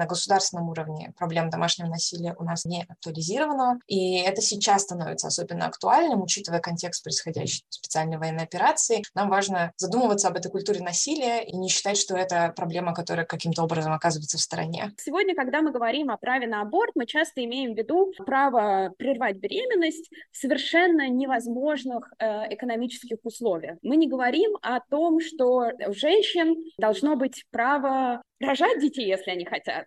на государственном уровне проблем домашнего насилия у нас не актуализировано, и это сейчас становится особенно актуальным, учитывая контекст происходящей специальной военной операции. Нам важно задумываться об этой культуре насилия и не считать, что это проблема, которая каким-то образом оказывается в стороне. Сегодня, когда мы говорим о праве на аборт, мы часто имеем в виду право прервать беременность в совершенно невозможных э, экономических условиях. Мы не говорим о том, что у женщин должно быть право рожать детей, если они хотят.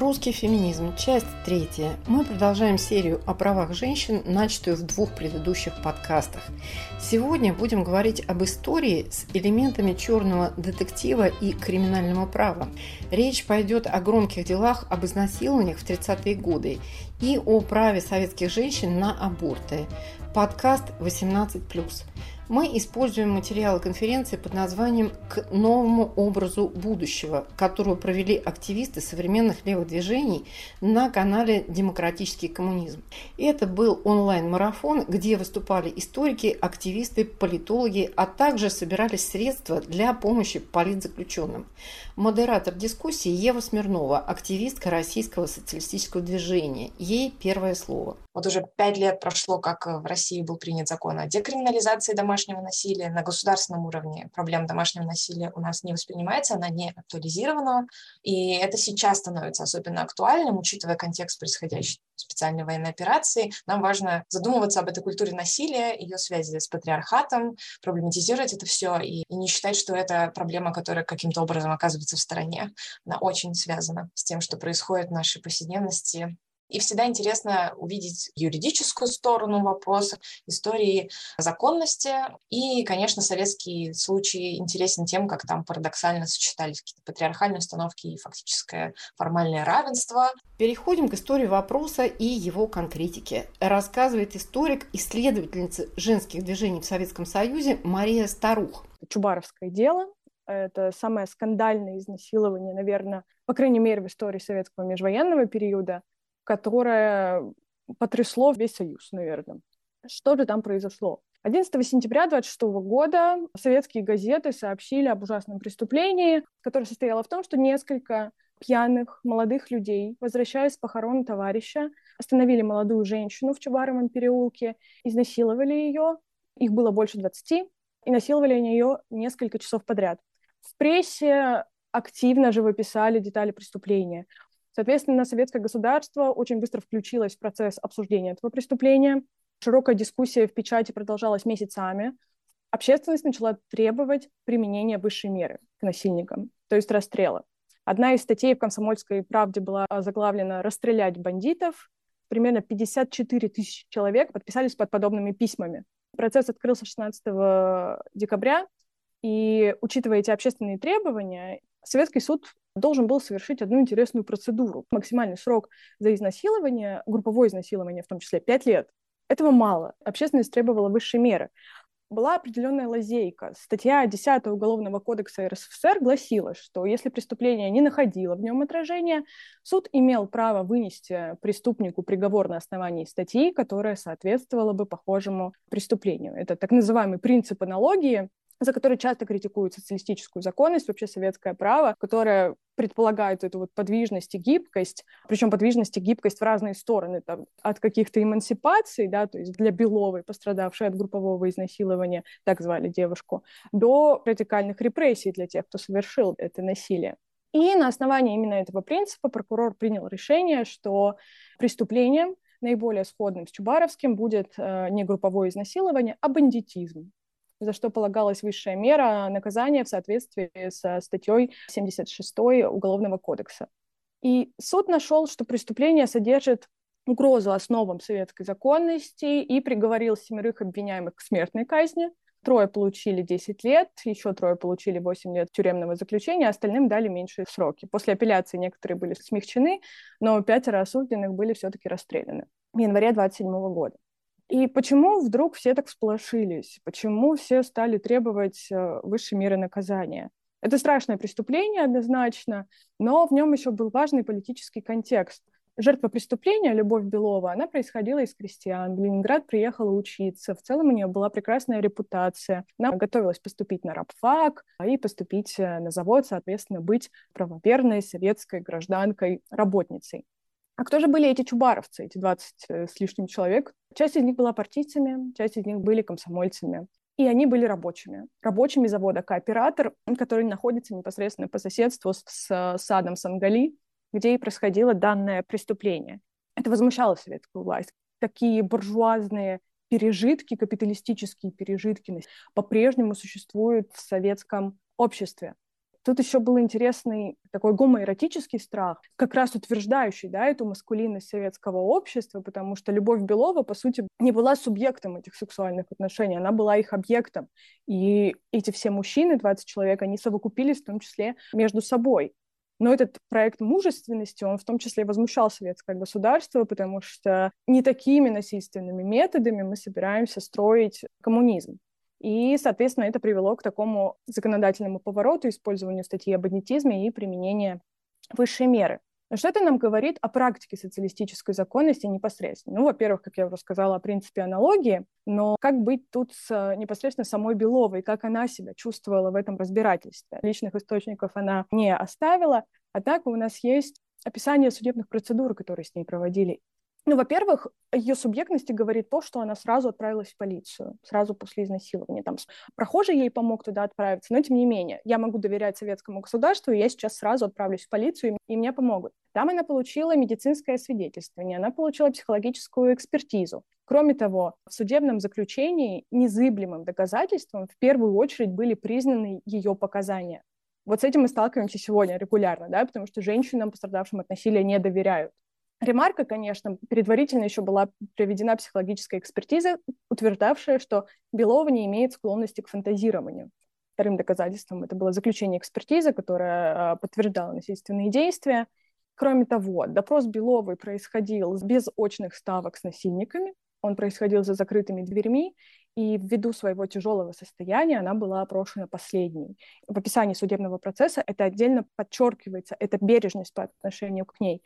Русский феминизм. Часть третья. Мы продолжаем серию о правах женщин, начатую в двух предыдущих подкастах. Сегодня будем говорить об истории с элементами черного детектива и криминального права. Речь пойдет о громких делах об изнасилованиях в 30-е годы и о праве советских женщин на аборты. Подкаст 18+ мы используем материалы конференции под названием «К новому образу будущего», которую провели активисты современных левых движений на канале «Демократический коммунизм». Это был онлайн-марафон, где выступали историки, активисты, политологи, а также собирались средства для помощи политзаключенным. Модератор дискуссии Ева Смирнова, активистка Российского социалистического движения. Ей первое слово. Вот уже пять лет прошло, как в России был принят закон о декриминализации домашнего насилия. На государственном уровне проблем домашнего насилия у нас не воспринимается, она не актуализирована. И это сейчас становится особенно актуальным, учитывая контекст происходящей специальной военной операции. Нам важно задумываться об этой культуре насилия, ее связи с патриархатом, проблематизировать это все и, и не считать, что это проблема, которая каким-то образом оказывается в стороне. Она очень связана с тем, что происходит в нашей повседневности и всегда интересно увидеть юридическую сторону вопроса, истории законности. И, конечно, советский случай интересен тем, как там парадоксально сочетались какие-то патриархальные установки и фактическое формальное равенство. Переходим к истории вопроса и его конкретике. Рассказывает историк, исследовательница женских движений в Советском Союзе Мария Старух. Чубаровское дело это самое скандальное изнасилование, наверное, по крайней мере, в истории советского межвоенного периода которое потрясло весь Союз, наверное. Что же там произошло? 11 сентября 26 года советские газеты сообщили об ужасном преступлении, которое состояло в том, что несколько пьяных молодых людей, возвращаясь с похорон товарища, остановили молодую женщину в Чубаровом переулке, изнасиловали ее, их было больше 20, и насиловали они ее несколько часов подряд. В прессе активно живописали детали преступления. Соответственно, советское государство очень быстро включилось в процесс обсуждения этого преступления. Широкая дискуссия в печати продолжалась месяцами. Общественность начала требовать применения высшей меры к насильникам, то есть расстрела. Одна из статей в «Комсомольской правде» была заглавлена «Расстрелять бандитов». Примерно 54 тысячи человек подписались под подобными письмами. Процесс открылся 16 декабря, и, учитывая эти общественные требования, Советский суд должен был совершить одну интересную процедуру. Максимальный срок за изнасилование, групповое изнасилование в том числе, 5 лет. Этого мало. Общественность требовала высшей меры. Была определенная лазейка. Статья 10 Уголовного кодекса РСФСР гласила, что если преступление не находило в нем отражения, суд имел право вынести преступнику приговор на основании статьи, которая соответствовала бы похожему преступлению. Это так называемый принцип аналогии, за который часто критикуют социалистическую законность, вообще советское право, которое предполагает эту вот подвижность и гибкость, причем подвижность и гибкость в разные стороны, там, от каких-то эмансипаций, да, то есть для Беловой, пострадавшей от группового изнасилования, так звали девушку, до радикальных репрессий для тех, кто совершил это насилие. И на основании именно этого принципа прокурор принял решение, что преступлением наиболее сходным с Чубаровским будет э, не групповое изнасилование, а бандитизм за что полагалась высшая мера наказания в соответствии со статьей 76 Уголовного кодекса. И суд нашел, что преступление содержит угрозу основам советской законности и приговорил семерых обвиняемых к смертной казни. Трое получили 10 лет, еще трое получили 8 лет тюремного заключения, остальным дали меньшие сроки. После апелляции некоторые были смягчены, но пятеро осужденных были все-таки расстреляны в январе 27 года. И почему вдруг все так всполошились? Почему все стали требовать э, высшей меры наказания? Это страшное преступление однозначно, но в нем еще был важный политический контекст. Жертва преступления, Любовь Белова, она происходила из крестьян. В Ленинград приехала учиться. В целом у нее была прекрасная репутация. Она готовилась поступить на рабфак и поступить э, на завод, соответственно, быть правоверной советской гражданкой, работницей. А кто же были эти чубаровцы, эти 20 э, с лишним человек? Часть из них была партийцами, часть из них были комсомольцами. И они были рабочими. Рабочими завода «Кооператор», который находится непосредственно по соседству с, с садом Сангали, где и происходило данное преступление. Это возмущало советскую власть. Такие буржуазные пережитки, капиталистические пережитки по-прежнему существуют в советском обществе. Тут еще был интересный такой гомоэротический страх, как раз утверждающий да, эту маскулинность советского общества, потому что Любовь Белова, по сути, не была субъектом этих сексуальных отношений, она была их объектом. И эти все мужчины, 20 человек, они совокупились в том числе между собой. Но этот проект мужественности, он в том числе возмущал советское государство, потому что не такими насильственными методами мы собираемся строить коммунизм. И, соответственно, это привело к такому законодательному повороту, использованию статьи об бандитизме и применению высшей меры. Но что это нам говорит о практике социалистической законности непосредственно? Ну, во-первых, как я уже сказала, о принципе аналогии, но как быть тут с непосредственно самой Беловой, как она себя чувствовала в этом разбирательстве? Личных источников она не оставила, однако у нас есть описание судебных процедур, которые с ней проводили. Ну, во-первых, ее субъектности говорит то, что она сразу отправилась в полицию, сразу после изнасилования. Там прохожий ей помог туда отправиться, но тем не менее, я могу доверять советскому государству, и я сейчас сразу отправлюсь в полицию, и мне помогут. Там она получила медицинское свидетельствование, она получила психологическую экспертизу. Кроме того, в судебном заключении незыблемым доказательством в первую очередь были признаны ее показания. Вот с этим мы сталкиваемся сегодня регулярно, да, потому что женщинам, пострадавшим от насилия, не доверяют. Ремарка, конечно, предварительно еще была проведена психологическая экспертиза, утверждавшая, что Белова не имеет склонности к фантазированию. Вторым доказательством это было заключение экспертизы, которое а, подтверждало насильственные действия. Кроме того, допрос Беловой происходил без очных ставок с насильниками, он происходил за закрытыми дверьми, и ввиду своего тяжелого состояния она была опрошена последней. В описании судебного процесса это отдельно подчеркивается, это бережность по отношению к ней.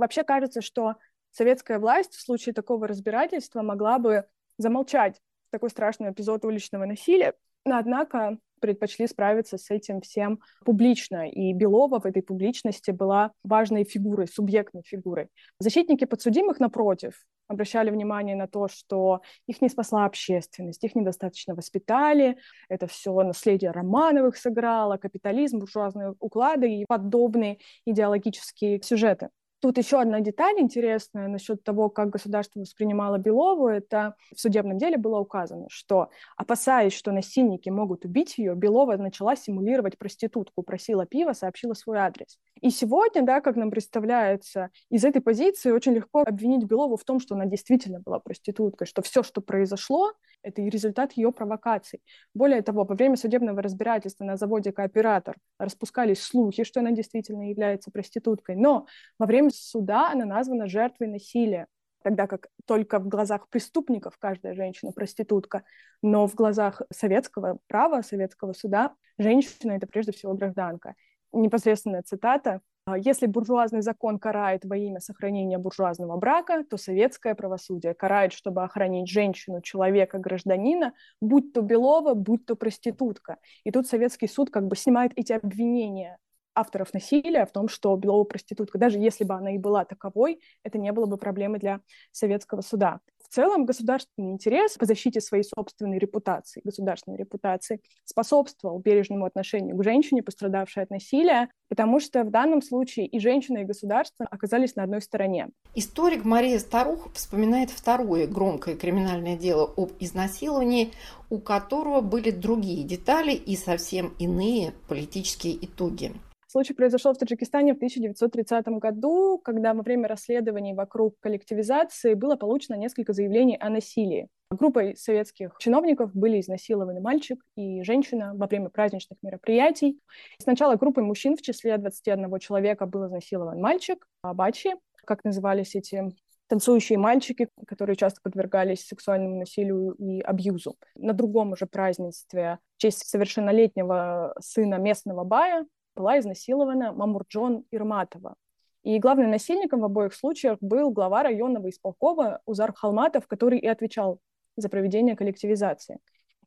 Вообще кажется, что советская власть в случае такого разбирательства могла бы замолчать такой страшный эпизод уличного насилия, но однако предпочли справиться с этим всем публично. И Белова в этой публичности была важной фигурой, субъектной фигурой. Защитники подсудимых, напротив, обращали внимание на то, что их не спасла общественность, их недостаточно воспитали, это все наследие Романовых сыграло, капитализм, буржуазные уклады и подобные идеологические сюжеты. Тут еще одна деталь интересная насчет того, как государство воспринимало Белову. Это в судебном деле было указано, что, опасаясь, что насильники могут убить ее, Белова начала симулировать проститутку, просила пива, сообщила свой адрес. И сегодня, да, как нам представляется, из этой позиции очень легко обвинить Белову в том, что она действительно была проституткой, что все, что произошло, это и результат ее провокаций. Более того, во время судебного разбирательства на заводе «Кооператор» распускались слухи, что она действительно является проституткой, но во время суда она названа жертвой насилия, тогда как только в глазах преступников каждая женщина проститутка, но в глазах советского права, советского суда женщина — это прежде всего гражданка. Непосредственная цитата если буржуазный закон карает во имя сохранения буржуазного брака, то советское правосудие карает, чтобы охранить женщину, человека, гражданина, будь то Белова, будь то проститутка. И тут советский суд как бы снимает эти обвинения авторов насилия в том, что Белова проститутка. Даже если бы она и была таковой, это не было бы проблемой для советского суда целом государственный интерес по защите своей собственной репутации, государственной репутации, способствовал бережному отношению к женщине, пострадавшей от насилия, потому что в данном случае и женщина, и государство оказались на одной стороне. Историк Мария Старух вспоминает второе громкое криминальное дело об изнасиловании, у которого были другие детали и совсем иные политические итоги. Случай произошел в Таджикистане в 1930 году, когда во время расследований вокруг коллективизации было получено несколько заявлений о насилии. Группой советских чиновников были изнасилованы мальчик и женщина во время праздничных мероприятий. Сначала группой мужчин в числе 21 человека был изнасилован мальчик, Абачи, как назывались эти танцующие мальчики, которые часто подвергались сексуальному насилию и абьюзу. На другом уже празднестве в честь совершеннолетнего сына местного бая была изнасилована Мамурджон Ирматова. И главным насильником в обоих случаях был глава районного исполкома Узар Халматов, который и отвечал за проведение коллективизации.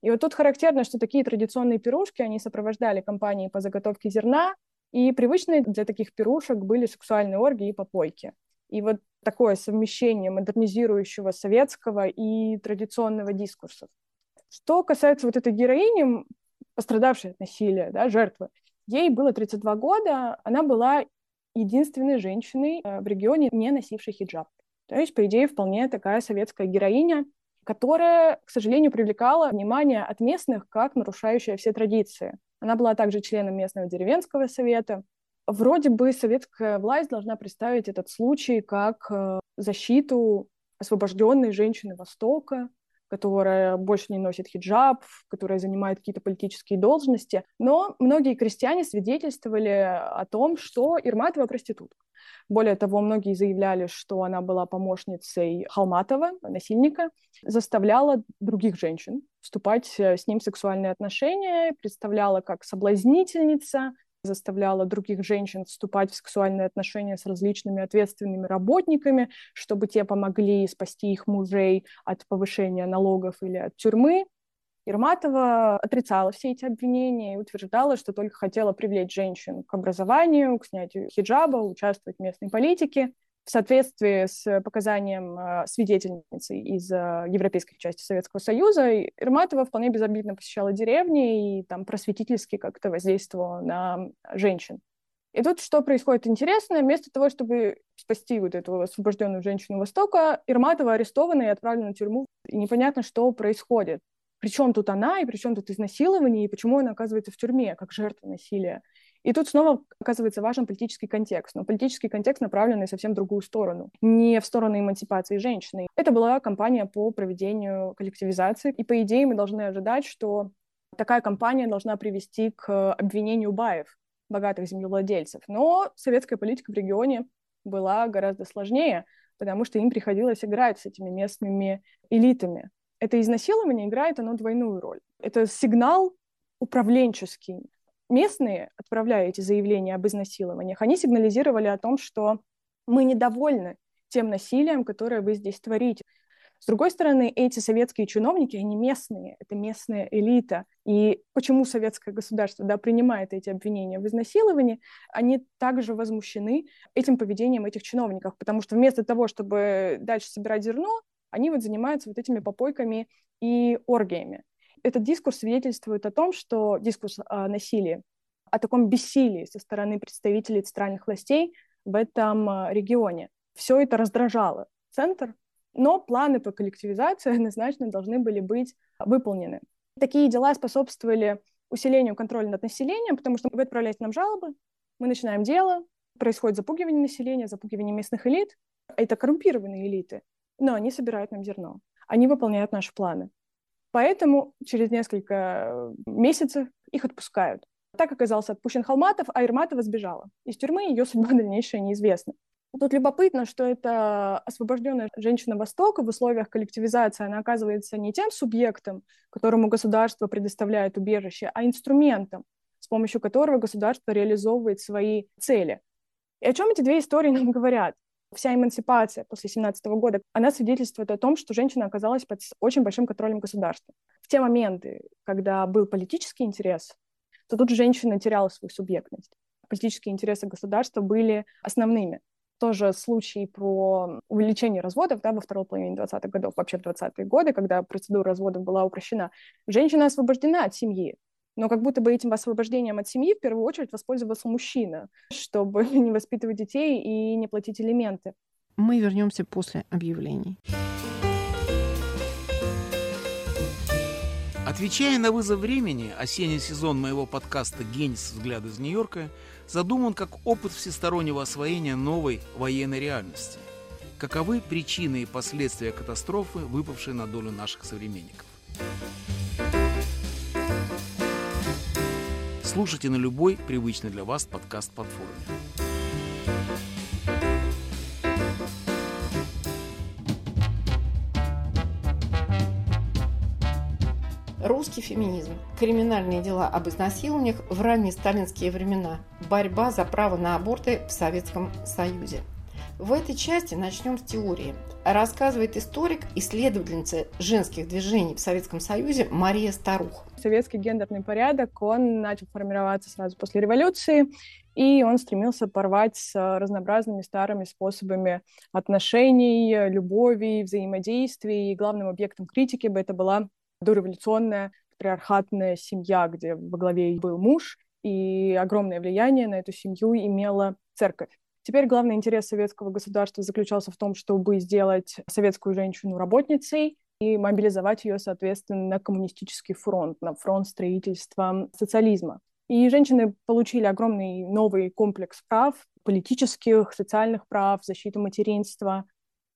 И вот тут характерно, что такие традиционные пирушки, они сопровождали кампании по заготовке зерна, и привычные для таких пирушек были сексуальные оргии и попойки. И вот такое совмещение модернизирующего советского и традиционного дискурсов. Что касается вот этой героини, пострадавшей от насилия, да, жертвы, ей было 32 года, она была единственной женщиной э, в регионе, не носившей хиджаб. То есть, по идее, вполне такая советская героиня, которая, к сожалению, привлекала внимание от местных как нарушающая все традиции. Она была также членом местного деревенского совета. Вроде бы советская власть должна представить этот случай как э, защиту освобожденной женщины Востока, которая больше не носит хиджаб, которая занимает какие-то политические должности. Но многие крестьяне свидетельствовали о том, что Ирматова проститутка. Более того, многие заявляли, что она была помощницей Халматова, насильника, заставляла других женщин вступать э, с ним в сексуальные отношения, представляла как соблазнительница, заставляла других женщин вступать в сексуальные отношения с различными ответственными работниками, чтобы те помогли спасти их мужей от повышения налогов или от тюрьмы. Ирматова отрицала все эти обвинения и утверждала, что только хотела привлечь женщин к образованию, к снятию хиджаба, участвовать в местной политике в соответствии с показанием э, свидетельницы из э, европейской части Советского Союза, Ирматова вполне безобидно посещала деревни и там просветительски как-то воздействовала на женщин. И тут что происходит интересное, вместо того, чтобы спасти вот эту освобожденную женщину Востока, Ирматова арестована и отправлена в тюрьму. И непонятно, что происходит. Причем тут она, и причем тут изнасилование, и почему она оказывается в тюрьме, как жертва насилия. И тут снова оказывается важен политический контекст, но политический контекст направленный совсем в другую сторону, не в сторону эмансипации женщины. Это была кампания по проведению коллективизации, и по идее мы должны ожидать, что такая кампания должна привести к обвинению баев, богатых землевладельцев. Но советская политика в регионе была гораздо сложнее, потому что им приходилось играть с этими местными элитами. Это изнасилование играет оно двойную роль. Это сигнал управленческий, местные, отправляя эти заявления об изнасилованиях, они сигнализировали о том, что мы недовольны тем насилием, которое вы здесь творите. С другой стороны, эти советские чиновники, они местные, это местная элита. И почему советское государство да, принимает эти обвинения в изнасиловании, они также возмущены этим поведением этих чиновников, потому что вместо того, чтобы дальше собирать зерно, они вот занимаются вот этими попойками и оргиями этот дискурс свидетельствует о том, что дискурс о насилии, о таком бессилии со стороны представителей центральных властей в этом а, регионе. Все это раздражало центр, но планы по коллективизации однозначно должны были быть выполнены. Такие дела способствовали усилению контроля над населением, потому что вы отправляете нам жалобы, мы начинаем дело, происходит запугивание населения, запугивание местных элит. Это коррумпированные элиты, но они собирают нам зерно. Они выполняют наши планы. Поэтому через несколько э, месяцев их отпускают. Так оказался отпущен Халматов, а Ирматова сбежала. Из тюрьмы ее судьба дальнейшая неизвестна. Тут любопытно, что это освобожденная женщина Востока в условиях коллективизации, она оказывается не тем субъектом, которому государство предоставляет убежище, а инструментом, с помощью которого государство реализовывает свои цели. И о чем эти две истории нам говорят? Вся эмансипация после 17 года, она свидетельствует о том, что женщина оказалась под очень большим контролем государства. В те моменты, когда был политический интерес, то тут женщина теряла свою субъектность. Политические интересы государства были основными. Тоже случай про увеличение разводов да, во второй половине 20-х годов, вообще в 20-е годы, когда процедура разводов была упрощена. Женщина освобождена от семьи, но как будто бы этим освобождением от семьи в первую очередь воспользовался мужчина, чтобы не воспитывать детей и не платить элементы. Мы вернемся после объявлений. Отвечая на вызов времени, осенний сезон моего подкаста «Генис. Взгляд из Нью-Йорка» задуман как опыт всестороннего освоения новой военной реальности – Каковы причины и последствия катастрофы, выпавшей на долю наших современников? Слушайте на любой привычный для вас подкаст-платформе. Русский феминизм. Криминальные дела об изнасилованиях в ранние сталинские времена. Борьба за право на аборты в Советском Союзе. В этой части начнем с теории. Рассказывает историк, исследовательница женских движений в Советском Союзе Мария Старух. Советский гендерный порядок, он начал формироваться сразу после революции, и он стремился порвать с разнообразными старыми способами отношений, любови, взаимодействий. И главным объектом критики бы это была дореволюционная патриархатная семья, где во главе был муж, и огромное влияние на эту семью имела церковь. Теперь главный интерес советского государства заключался в том, чтобы сделать советскую женщину работницей и мобилизовать ее, соответственно, на коммунистический фронт, на фронт строительства социализма. И женщины получили огромный новый комплекс прав, политических, социальных прав, защиту материнства,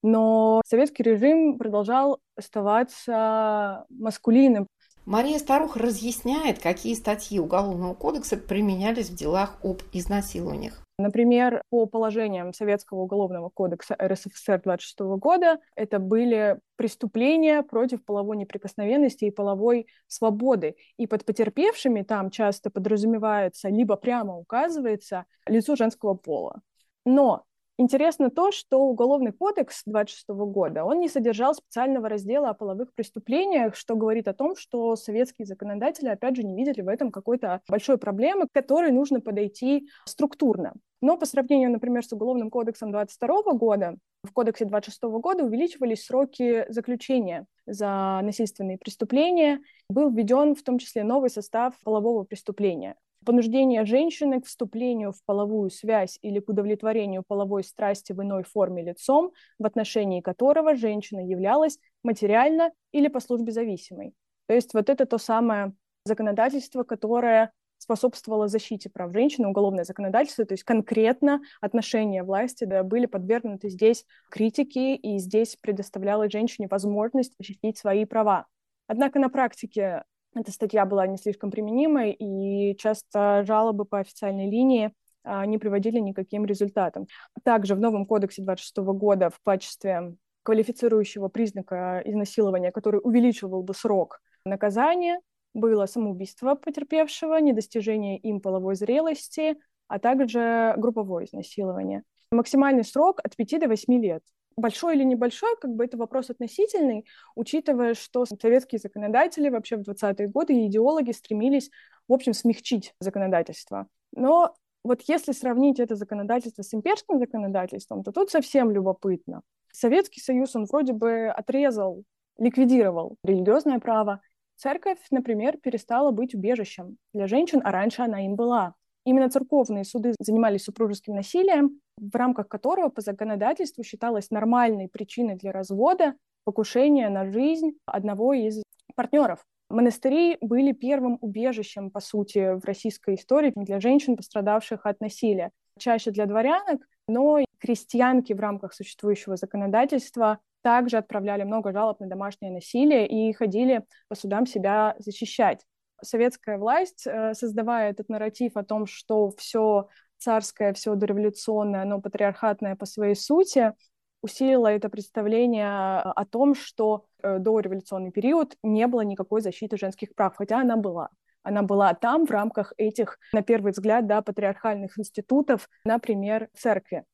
но советский режим продолжал оставаться маскулинным. Мария Старух разъясняет, какие статьи Уголовного кодекса применялись в делах об изнасилованиях. Например, по положениям Советского уголовного кодекса РСФСР 26 года это были преступления против половой неприкосновенности и половой свободы. И под потерпевшими там часто подразумевается, либо прямо указывается лицо женского пола. Но Интересно то, что Уголовный кодекс 26 года, он не содержал специального раздела о половых преступлениях, что говорит о том, что советские законодатели, опять же, не видели в этом какой-то большой проблемы, к которой нужно подойти структурно. Но по сравнению, например, с Уголовным кодексом 22 года, в кодексе 26 года увеличивались сроки заключения за насильственные преступления. Был введен в том числе новый состав полового преступления понуждение женщины к вступлению в половую связь или к удовлетворению половой страсти в иной форме лицом, в отношении которого женщина являлась материально или по службе зависимой. То есть вот это то самое законодательство, которое способствовало защите прав женщины, уголовное законодательство, то есть конкретно отношения власти да, были подвергнуты здесь критике, и здесь предоставлялось женщине возможность защитить свои права. Однако на практике эта статья была не слишком применимой, и часто жалобы по официальной линии а, не приводили никаким результатам. Также в новом кодексе 26 года в качестве квалифицирующего признака изнасилования, который увеличивал бы срок наказания, было самоубийство потерпевшего, недостижение им половой зрелости, а также групповое изнасилование. Максимальный срок от 5 до 8 лет большой или небольшой, как бы это вопрос относительный, учитывая, что советские законодатели вообще в 20-е годы и идеологи стремились, в общем, смягчить законодательство. Но вот если сравнить это законодательство с имперским законодательством, то тут совсем любопытно. Советский Союз, он вроде бы отрезал, ликвидировал религиозное право. Церковь, например, перестала быть убежищем для женщин, а раньше она им была. Именно церковные суды занимались супружеским насилием, в рамках которого по законодательству считалось нормальной причиной для развода покушение на жизнь одного из партнеров. Монастыри были первым убежищем, по сути, в российской истории для женщин, пострадавших от насилия. Чаще для дворянок, но и крестьянки в рамках существующего законодательства также отправляли много жалоб на домашнее насилие и ходили по судам себя защищать советская власть, э, создавая этот нарратив о том, что все царское, все дореволюционное, оно патриархатное по своей сути, усилило это представление о том, что э, до революционный период не было никакой защиты женских прав, хотя она была. Она была там в рамках этих, на первый взгляд, да, патриархальных институтов, например, церкви.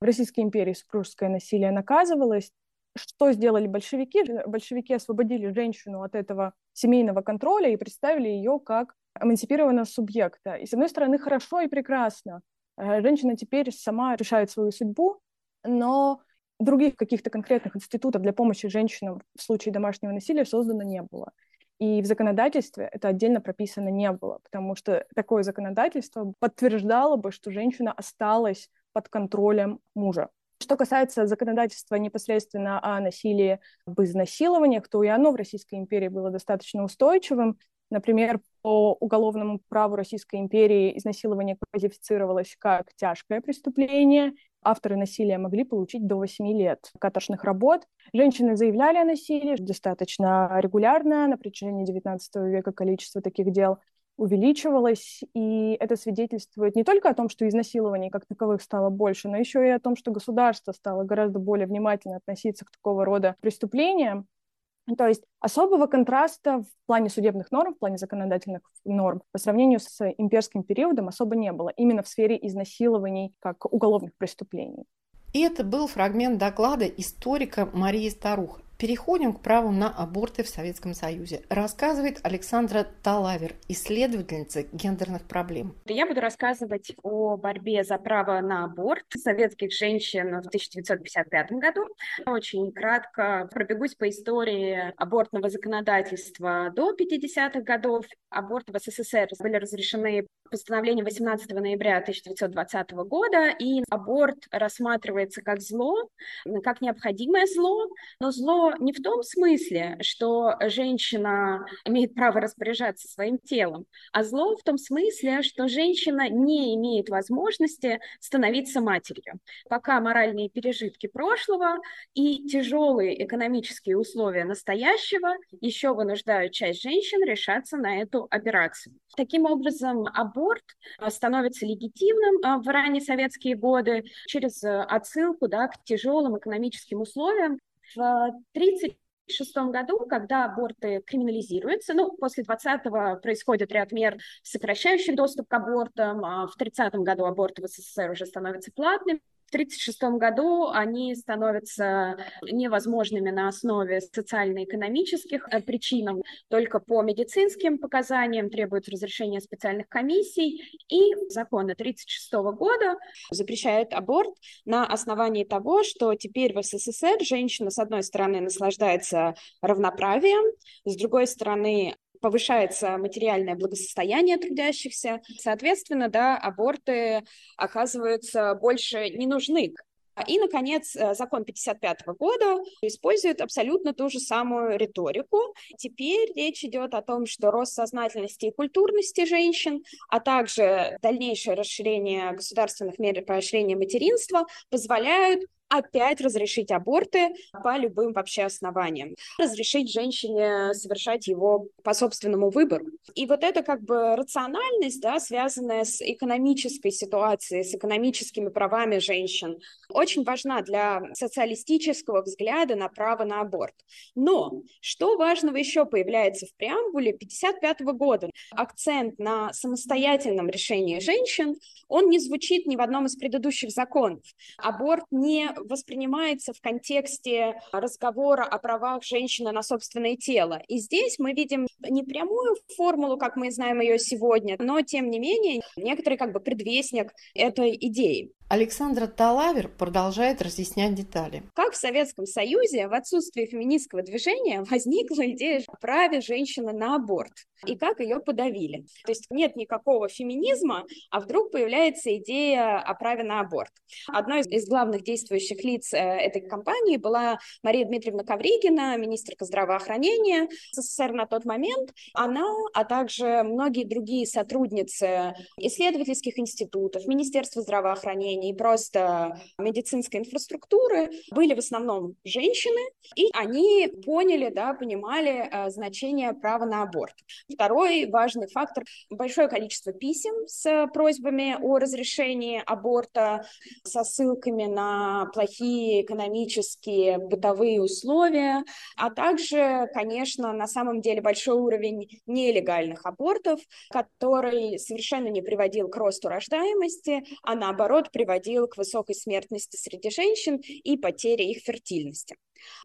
В Российской империи супружеское насилие наказывалось, что сделали большевики? Большевики освободили женщину от этого семейного контроля и представили ее как эмансипированного субъекта. И, с одной стороны, хорошо и прекрасно. Э, женщина теперь сама решает свою судьбу, но других каких-то конкретных институтов для помощи женщинам в случае домашнего насилия создано не было. И в законодательстве это отдельно прописано не было, потому что такое законодательство подтверждало бы, что женщина осталась под контролем мужа. Что касается законодательства непосредственно о насилии об изнасилованиях, то и оно в Российской империи было достаточно устойчивым. Например, по уголовному праву Российской империи изнасилование квалифицировалось как тяжкое преступление, авторы насилия могли получить до 8 лет каторжных работ. Женщины заявляли о насилии достаточно регулярно. На протяжении XIX века количество таких дел увеличивалось, и это свидетельствует не только о том, что изнасилований как таковых стало больше, но еще и о том, что государство стало гораздо более внимательно относиться к такого рода преступлениям. То есть особого контраста в плане судебных норм, в плане законодательных норм по сравнению с имперским периодом особо не было, именно в сфере изнасилований как уголовных преступлений. И это был фрагмент доклада историка Марии Старух Переходим к праву на аборты в Советском Союзе. Рассказывает Александра Талавер, исследовательница гендерных проблем. Я буду рассказывать о борьбе за право на аборт советских женщин в 1955 году. Очень кратко пробегусь по истории абортного законодательства до 50-х годов. Аборты в СССР были разрешены постановлением 18 ноября 1920 года, и аборт рассматривается как зло, как необходимое зло, но зло не в том смысле, что женщина имеет право распоряжаться своим телом, а зло в том смысле, что женщина не имеет возможности становиться матерью. Пока моральные пережитки прошлого и тяжелые экономические условия настоящего еще вынуждают часть женщин решаться на эту операцию. Таким образом, аборт становится легитимным а, в ранние советские годы через отсылку да, к тяжелым экономическим условиям, в 1936 году, когда аборты криминализируются, ну, после 20-го происходит ряд мер, сокращающих доступ к абортам, а в 30-м году аборты в СССР уже становятся платными, в 1936 году они становятся невозможными на основе социально-экономических э, причин, только по медицинским показаниям требуют разрешения специальных комиссий, и закон 1936 года запрещает аборт на основании того, что теперь в СССР женщина, с одной стороны, наслаждается равноправием, с другой стороны, повышается материальное благосостояние трудящихся, соответственно, да, аборты оказываются больше не нужны. И, наконец, э, закон 55 года использует абсолютно ту же самую риторику. Теперь речь идет о том, что рост сознательности и культурности женщин, а также дальнейшее расширение государственных мер поощрения материнства позволяют опять разрешить аборты по любым вообще основаниям. Разрешить женщине совершать его по собственному выбору. И вот это как бы рациональность, да, связанная с экономической ситуацией, с экономическими правами женщин, очень важна для социалистического взгляда на право на аборт. Но что важного еще появляется в преамбуле 55 года? Акцент на самостоятельном решении женщин, он не звучит ни в одном из предыдущих законов. Аборт не воспринимается в контексте разговора о правах женщины на собственное тело. И здесь мы видим не прямую формулу, как мы знаем ее сегодня, но, тем не менее, некоторый как бы предвестник этой идеи. Александра Талавер продолжает разъяснять детали. Как в Советском Союзе в отсутствии феминистского движения возникла идея о праве женщины на аборт и как ее подавили. То есть нет никакого феминизма, а вдруг появляется идея о праве на аборт. Одной из главных действующих лиц э, этой кампании была Мария Дмитриевна Ковригина, министрка здравоохранения СССР на тот момент. Она, а также многие другие сотрудницы исследовательских институтов, Министерства здравоохранения, и просто медицинской инфраструктуры были в основном женщины, и они поняли, да, понимали э, значение права на аборт. Второй важный фактор – большое количество писем с просьбами о разрешении аборта, со ссылками на плохие экономические бытовые условия, а также, конечно, на самом деле большой уровень нелегальных абортов, который совершенно не приводил к росту рождаемости, а наоборот приводил приводил к высокой смертности среди женщин и потере их фертильности.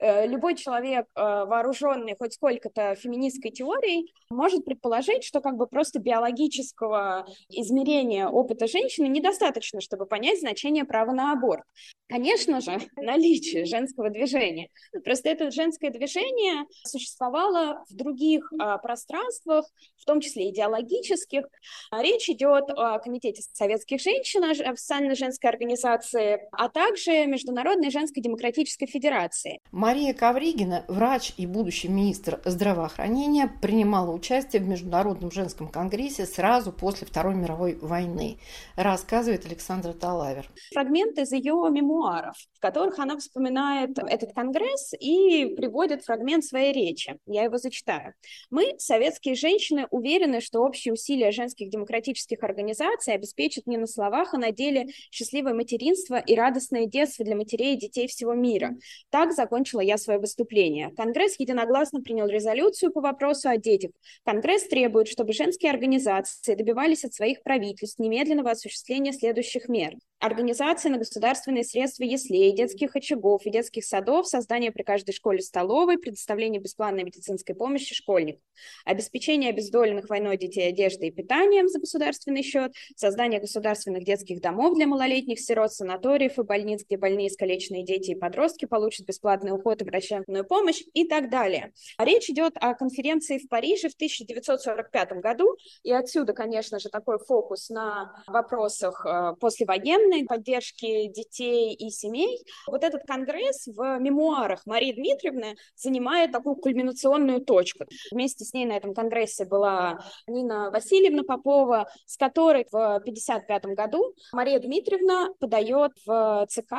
Э, любой человек, э, вооруженный хоть сколько-то феминистской теорией, может предположить, что как бы просто биологического измерения опыта женщины недостаточно, чтобы понять значение права на аборт. Конечно же, наличие женского движения. Просто это женское движение существовало в других а, пространствах, в том числе идеологических. Речь идет о Комитете советских женщин, официальной женской организации, а также Международной женской демократической федерации. Мария Ковригина, врач и будущий министр здравоохранения, принимала участие в Международном женском конгрессе сразу после Второй мировой войны, рассказывает Александра Талавер. Фрагмент из ее мемуаров, в которых она вспоминает этот конгресс и приводит фрагмент своей речи. Я его зачитаю. «Мы, советские женщины, уверены, что общие усилия женских демократических организаций обеспечат не на словах, а на деле счастливое материнство и радостное детство для матерей и детей всего мира. Так закончится закончила я свое выступление. Конгресс единогласно принял резолюцию по вопросу о детях. Конгресс требует, чтобы женские организации добивались от своих правительств немедленного осуществления следующих мер. Организации на государственные средства яслей, детских очагов и детских садов, создание при каждой школе столовой, предоставление бесплатной медицинской помощи школьникам, обеспечение обездоленных войной детей одеждой и питанием за государственный счет, создание государственных детских домов для малолетних сирот, санаториев и больниц, где больные искалеченные дети и подростки получат бесплатный уход и врачебную помощь и так далее. Речь идет о конференции в Париже в 1945 году, и отсюда, конечно же, такой фокус на вопросах э, послевоенной социальной поддержки детей и семей. Вот этот конгресс в мемуарах Марии Дмитриевны занимает такую кульминационную точку. Вместе с ней на этом конгрессе была Нина Васильевна Попова, с которой в 1955 году Мария Дмитриевна подает в ЦК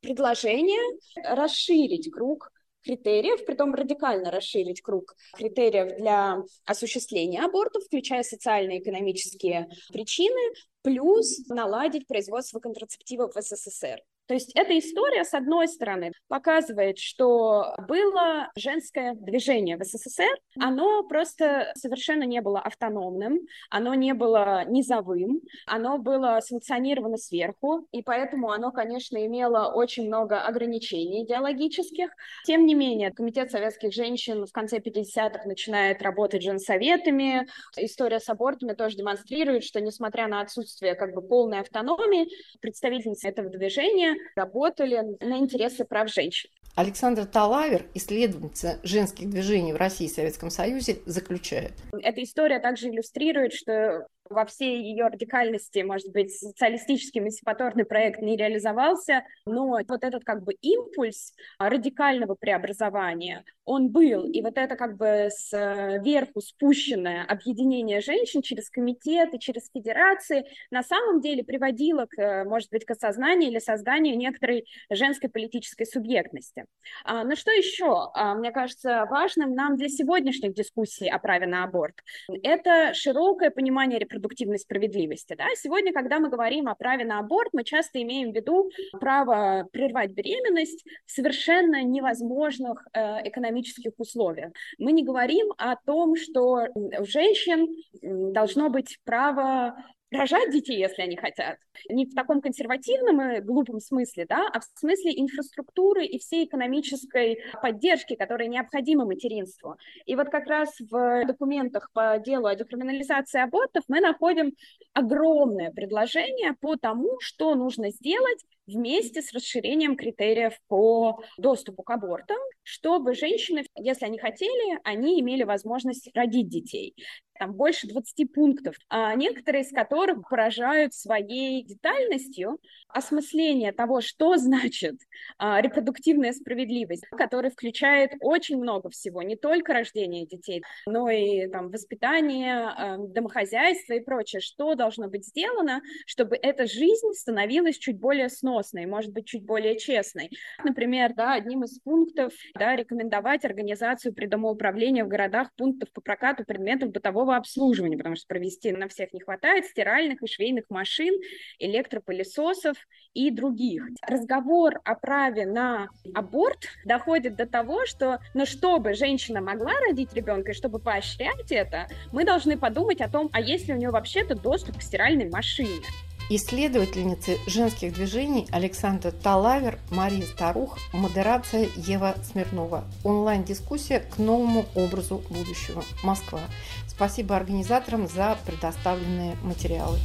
предложение расширить круг критериев, притом радикально расширить круг критериев для осуществления абортов, включая социальные и экономические причины, плюс наладить производство контрацептивов в СССР. То есть эта история, с одной стороны, показывает, что было женское движение в СССР, оно просто совершенно не было автономным, оно не было низовым, оно было санкционировано сверху, и поэтому оно, конечно, имело очень много ограничений идеологических. Тем не менее, Комитет советских женщин в конце 50-х начинает работать женсоветами. История с абортами тоже демонстрирует, что несмотря на отсутствие как бы полной автономии, представительницы этого движения работали на интересы прав женщин. Александра Талавер, исследовательница женских движений в России и Советском Союзе, заключает. Эта история также иллюстрирует, что во всей ее радикальности, может быть, социалистический эмансипаторный проект не реализовался, но вот этот как бы импульс радикального преобразования, он был. И вот это как бы сверху спущенное объединение женщин через комитеты, через федерации на самом деле приводило, к, может быть, к осознанию или созданию некоторой женской политической субъектности. А, но что еще, а, мне кажется, важным нам для сегодняшних дискуссий о праве на аборт? Это широкое понимание репродуктивности репродуктивной справедливости. Да? Сегодня, когда мы говорим о праве на аборт, мы часто имеем в виду право прервать беременность в совершенно невозможных э, экономических условиях. Мы не говорим о том, что у женщин должно быть право рожать детей, если они хотят. Не в таком консервативном и глупом смысле, да, а в смысле инфраструктуры и всей экономической поддержки, которая необходима материнству. И вот как раз в документах по делу о декриминализации абортов мы находим огромное предложение по тому, что нужно сделать вместе с расширением критериев по доступу к абортам, чтобы женщины, если они хотели, они имели возможность родить детей. Там больше 20 пунктов, а некоторые из которых поражают своей детальностью осмысление того, что значит а, репродуктивная справедливость, которая включает очень много всего, не только рождение детей, но и там, воспитание, а, домохозяйство и прочее, что должно быть сделано, чтобы эта жизнь становилась чуть более сносной, может быть, чуть более честной. Например, да, одним из пунктов да, рекомендовать организацию придомоуправления в городах пунктов по прокату предметов бытового обслуживания, потому что провести на всех не хватает, стиральных и швейных машин, электропылесосов и других. Разговор о праве на аборт доходит до того, что, ну, чтобы женщина могла родить ребенка и чтобы поощрять это, мы должны подумать о том, а есть ли у нее вообще-то доступ к стиральной машине. Исследовательницы женских движений Александра Талавер, Мария Старух, модерация Ева Смирнова. Онлайн-дискуссия к новому образу будущего. Москва. Спасибо организаторам за предоставленные материалы.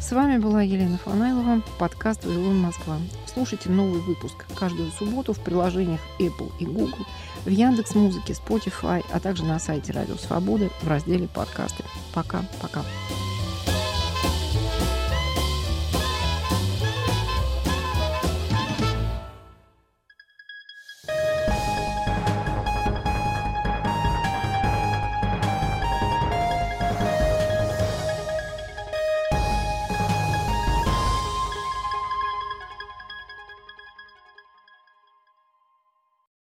С вами была Елена Фанайлова, подкаст «Вавилон Москва». Слушайте новый выпуск каждую субботу в приложениях Apple и Google, в Яндекс Музыке, Spotify, а также на сайте Радио Свободы в разделе «Подкасты». Пока-пока.